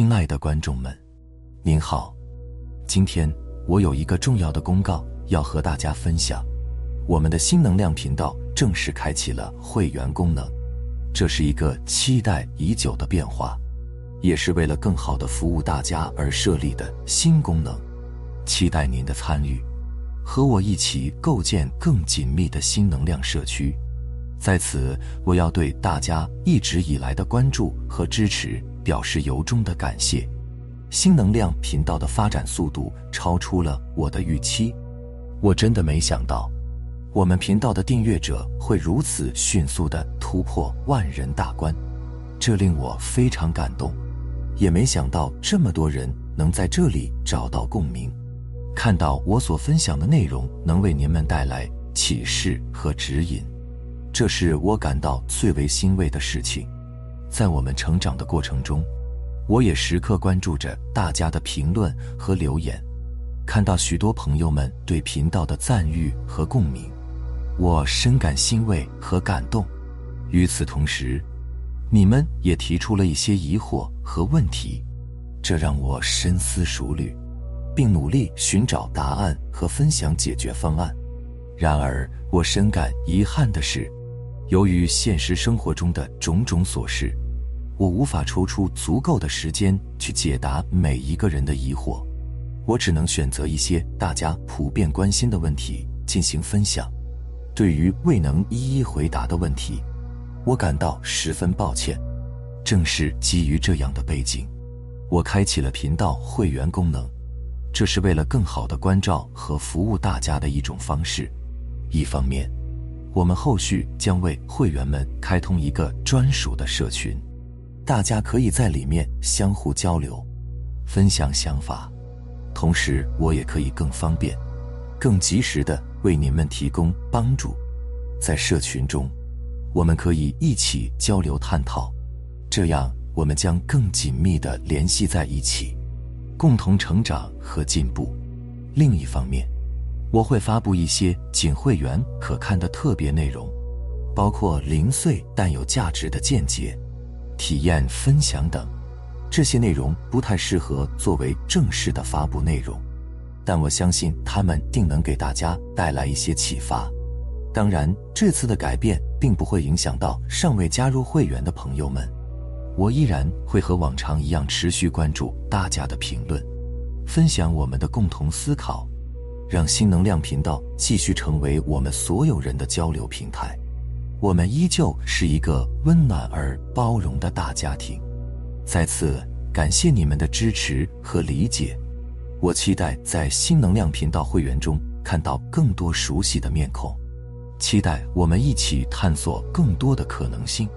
亲爱的观众们，您好，今天我有一个重要的公告要和大家分享，我们的新能量频道正式开启了会员功能，这是一个期待已久的变化，也是为了更好的服务大家而设立的新功能，期待您的参与，和我一起构建更紧密的新能量社区。在此，我要对大家一直以来的关注和支持表示由衷的感谢。新能量频道的发展速度超出了我的预期，我真的没想到，我们频道的订阅者会如此迅速的突破万人大关，这令我非常感动。也没想到这么多人能在这里找到共鸣，看到我所分享的内容能为您们带来启示和指引。这是我感到最为欣慰的事情。在我们成长的过程中，我也时刻关注着大家的评论和留言，看到许多朋友们对频道的赞誉和共鸣，我深感欣慰和感动。与此同时，你们也提出了一些疑惑和问题，这让我深思熟虑，并努力寻找答案和分享解决方案。然而，我深感遗憾的是。由于现实生活中的种种琐事，我无法抽出足够的时间去解答每一个人的疑惑，我只能选择一些大家普遍关心的问题进行分享。对于未能一一回答的问题，我感到十分抱歉。正是基于这样的背景，我开启了频道会员功能，这是为了更好的关照和服务大家的一种方式。一方面，我们后续将为会员们开通一个专属的社群，大家可以在里面相互交流、分享想法，同时我也可以更方便、更及时的为您们提供帮助。在社群中，我们可以一起交流探讨，这样我们将更紧密的联系在一起，共同成长和进步。另一方面，我会发布一些仅会员可看的特别内容，包括零碎但有价值的见解、体验分享等。这些内容不太适合作为正式的发布内容，但我相信他们定能给大家带来一些启发。当然，这次的改变并不会影响到尚未加入会员的朋友们，我依然会和往常一样持续关注大家的评论，分享我们的共同思考。让新能量频道继续成为我们所有人的交流平台。我们依旧是一个温暖而包容的大家庭。再次感谢你们的支持和理解。我期待在新能量频道会员中看到更多熟悉的面孔，期待我们一起探索更多的可能性。